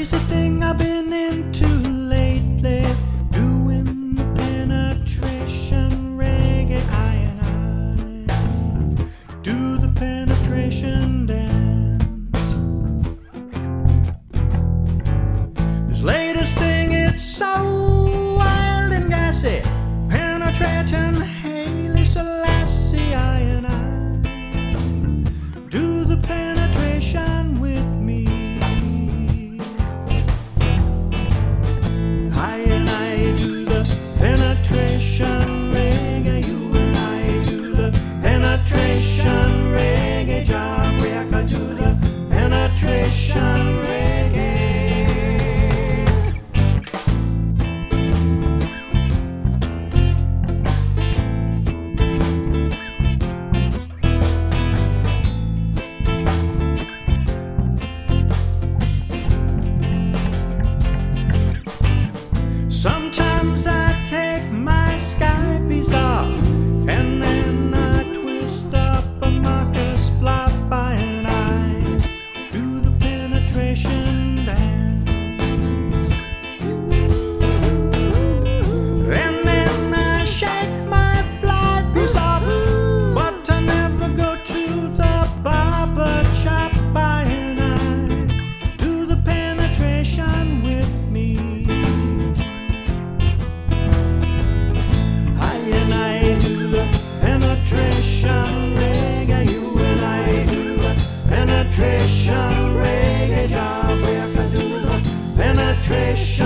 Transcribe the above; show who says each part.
Speaker 1: crazy thing I've been into lately. penetration, reggae job. we have to do the penetration.